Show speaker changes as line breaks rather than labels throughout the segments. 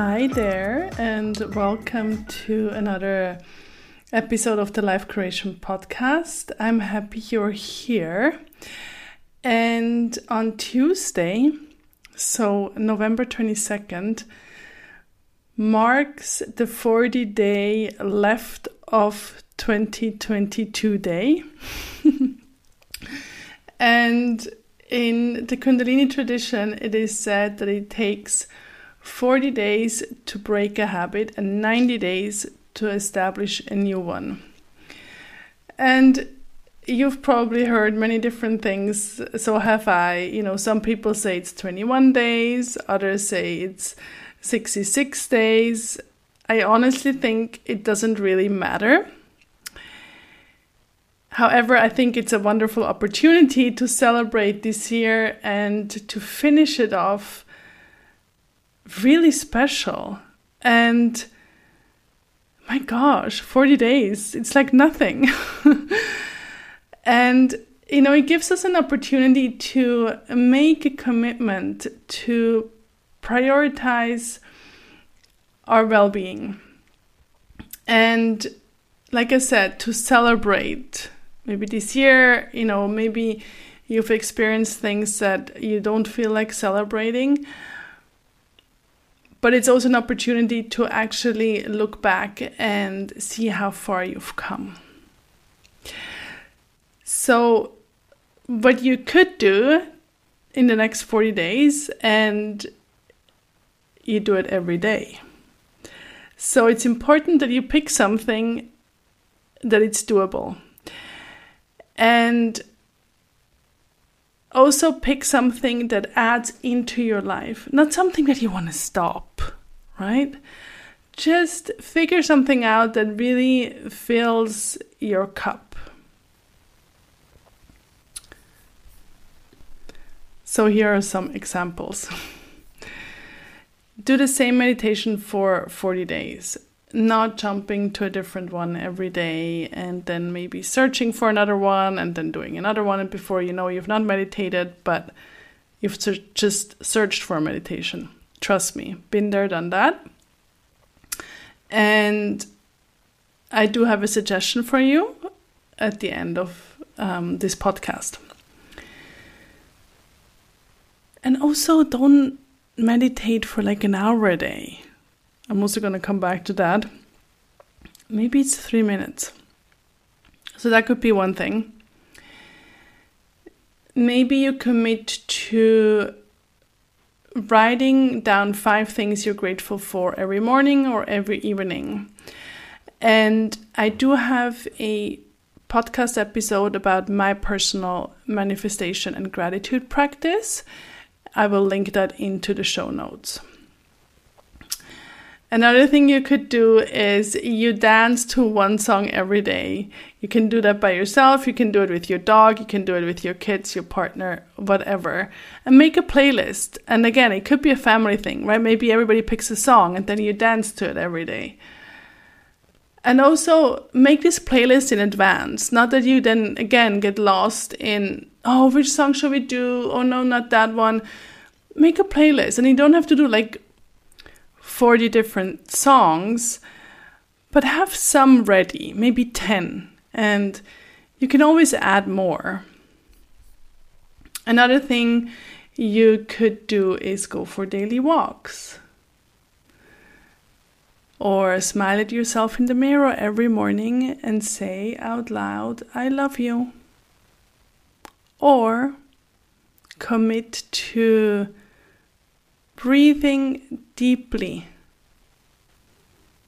Hi there, and welcome to another episode of the Life Curation Podcast. I'm happy you're here. And on Tuesday, so November 22nd, marks the 40 day left of 2022 day. and in the Kundalini tradition, it is said that it takes 40 days to break a habit and 90 days to establish a new one. And you've probably heard many different things, so have I. You know, some people say it's 21 days, others say it's 66 days. I honestly think it doesn't really matter. However, I think it's a wonderful opportunity to celebrate this year and to finish it off really special. And my gosh, 40 days, it's like nothing. and, you know, it gives us an opportunity to make a commitment to prioritize our well being. And, like I said, to celebrate. Maybe this year, you know, maybe you've experienced things that you don't feel like celebrating but it's also an opportunity to actually look back and see how far you've come. So, what you could do in the next 40 days, and you do it every day. So, it's important that you pick something that it's doable. And also pick something that adds into your life, not something that you want to stop, right? Just figure something out that really fills your cup. So, here are some examples. Do the same meditation for 40 days not jumping to a different one every day and then maybe searching for another one and then doing another one. And before you know you've not meditated but you've just searched for meditation. Trust me been there done that. And i do have a suggestion for you at the end of um, this podcast. And also don't meditate for like an hour a day I'm also going to come back to that. Maybe it's three minutes. So that could be one thing. Maybe you commit to writing down five things you're grateful for every morning or every evening. And I do have a podcast episode about my personal manifestation and gratitude practice. I will link that into the show notes. Another thing you could do is you dance to one song every day. You can do that by yourself, you can do it with your dog, you can do it with your kids, your partner, whatever. And make a playlist. And again, it could be a family thing, right? Maybe everybody picks a song and then you dance to it every day. And also make this playlist in advance. Not that you then again get lost in, oh, which song should we do? Oh, no, not that one. Make a playlist. And you don't have to do like 40 different songs, but have some ready, maybe 10, and you can always add more. Another thing you could do is go for daily walks. Or smile at yourself in the mirror every morning and say out loud, I love you. Or commit to breathing deeply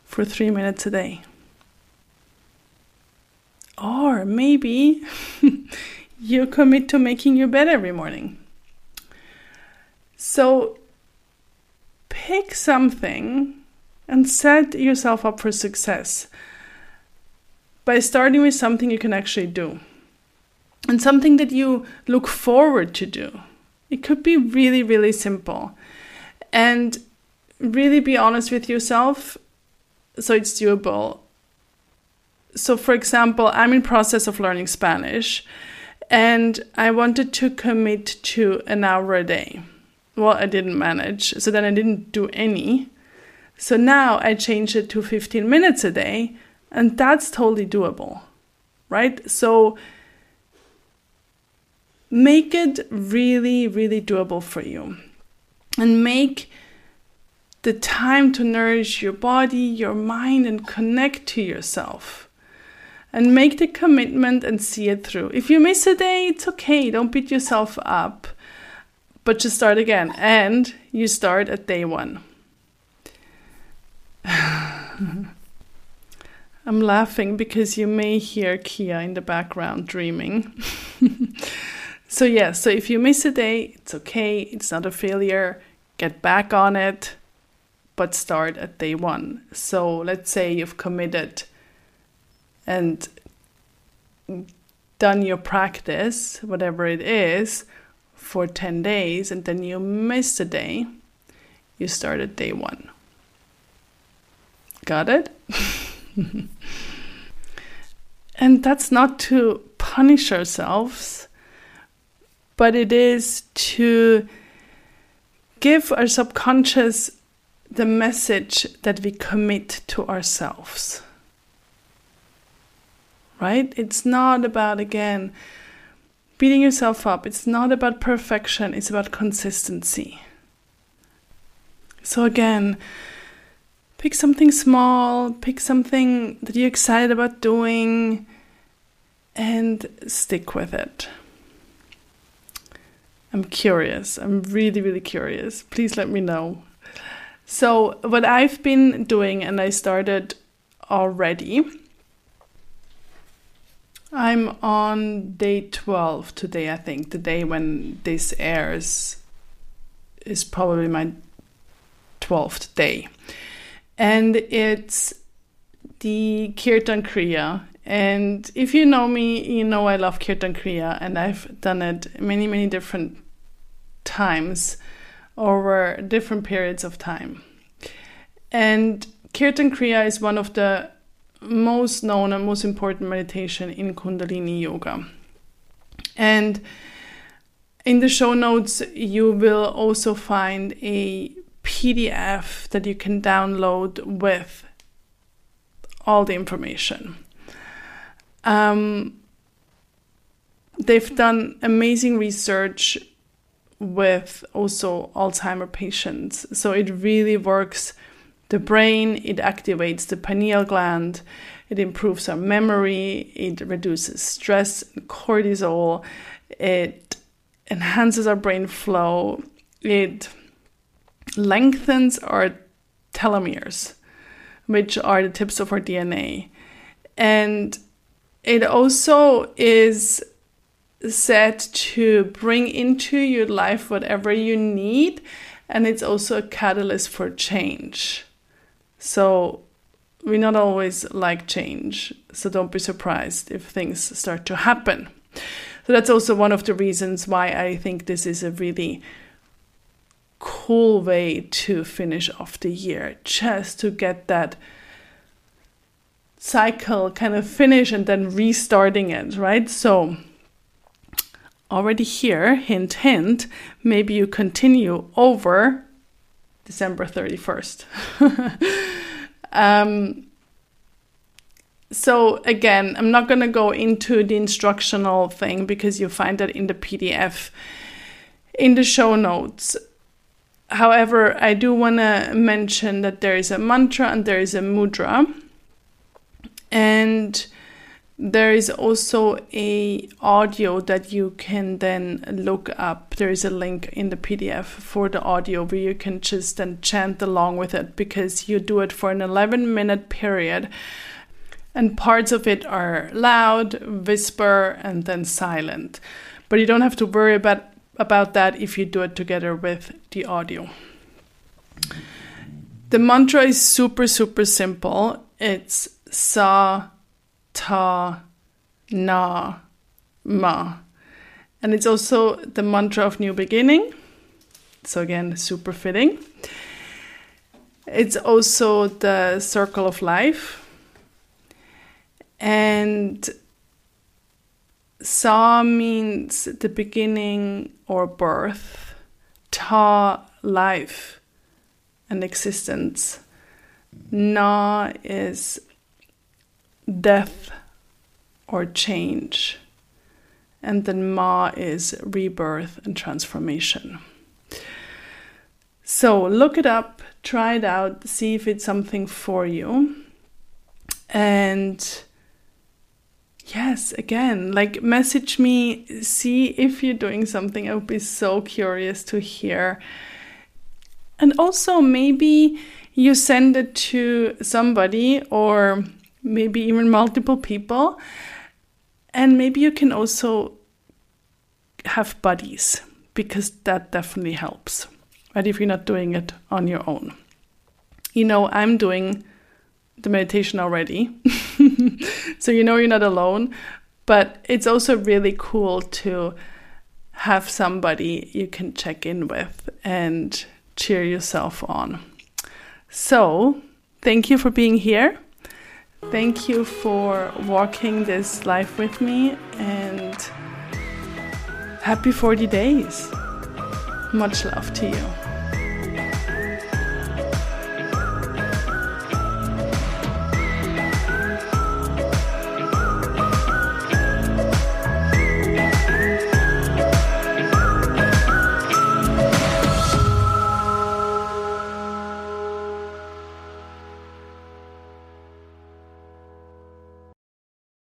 for three minutes a day. Or maybe you commit to making your bed every morning. So pick something and set yourself up for success by starting with something you can actually do and something that you look forward to do. It could be really, really simple. And really be honest with yourself so it's doable. So for example, I'm in process of learning Spanish and I wanted to commit to an hour a day. Well, I didn't manage. So then I didn't do any. So now I changed it to 15 minutes a day and that's totally doable. Right? So make it really, really doable for you. And make the time to nourish your body, your mind, and connect to yourself. And make the commitment and see it through. If you miss a day, it's okay. Don't beat yourself up. But just start again. And you start at day one. I'm laughing because you may hear Kia in the background dreaming. So, yeah, so if you miss a day, it's okay, it's not a failure. Get back on it, but start at day one. So, let's say you've committed and done your practice, whatever it is, for 10 days, and then you miss a day, you start at day one. Got it? and that's not to punish ourselves but it is to give our subconscious the message that we commit to ourselves. Right? It's not about, again, beating yourself up. It's not about perfection, it's about consistency. So, again, pick something small, pick something that you're excited about doing, and stick with it. I'm curious. I'm really, really curious. Please let me know. So, what I've been doing, and I started already, I'm on day 12 today, I think. The day when this airs is probably my 12th day. And it's the Kirtan Kriya and if you know me, you know I love Kirtan Kriya, and I've done it many, many different times over different periods of time. And Kirtan Kriya is one of the most known and most important meditation in Kundalini Yoga. And in the show notes, you will also find a PDF that you can download with all the information. Um, they've done amazing research with also Alzheimer patients. So it really works the brain, it activates the pineal gland, it improves our memory, it reduces stress and cortisol, it enhances our brain flow, it lengthens our telomeres, which are the tips of our DNA. And it also is set to bring into your life whatever you need, and it's also a catalyst for change. So, we not always like change, so don't be surprised if things start to happen. So, that's also one of the reasons why I think this is a really cool way to finish off the year, just to get that cycle kind of finish and then restarting it, right? So, already here, hint, hint, maybe you continue over December 31st. um, so, again, I'm not going to go into the instructional thing because you find that in the PDF in the show notes. However, I do want to mention that there is a mantra and there is a mudra and there is also a audio that you can then look up. There is a link in the pdf for the audio where you can just then chant along with it because you do it for an 11 minute period. And parts of it are loud whisper and then silent. But you don't have to worry about about that if you do it together with the audio. The mantra is super, super simple. It's sa, ta, na, ma. And it's also the mantra of new beginning. So, again, super fitting. It's also the circle of life. And Sa means the beginning or birth, Ta, life and existence. Na is death or change. And then Ma is rebirth and transformation. So look it up, try it out, see if it's something for you. And yes, again, like message me, see if you're doing something. I would be so curious to hear. And also, maybe you send it to somebody or maybe even multiple people. And maybe you can also have buddies because that definitely helps, right? If you're not doing it on your own. You know, I'm doing the meditation already. so you know you're not alone. But it's also really cool to have somebody you can check in with and cheer yourself on. So, thank you for being here. Thank you for walking this life with me and happy 40 days. Much love to you.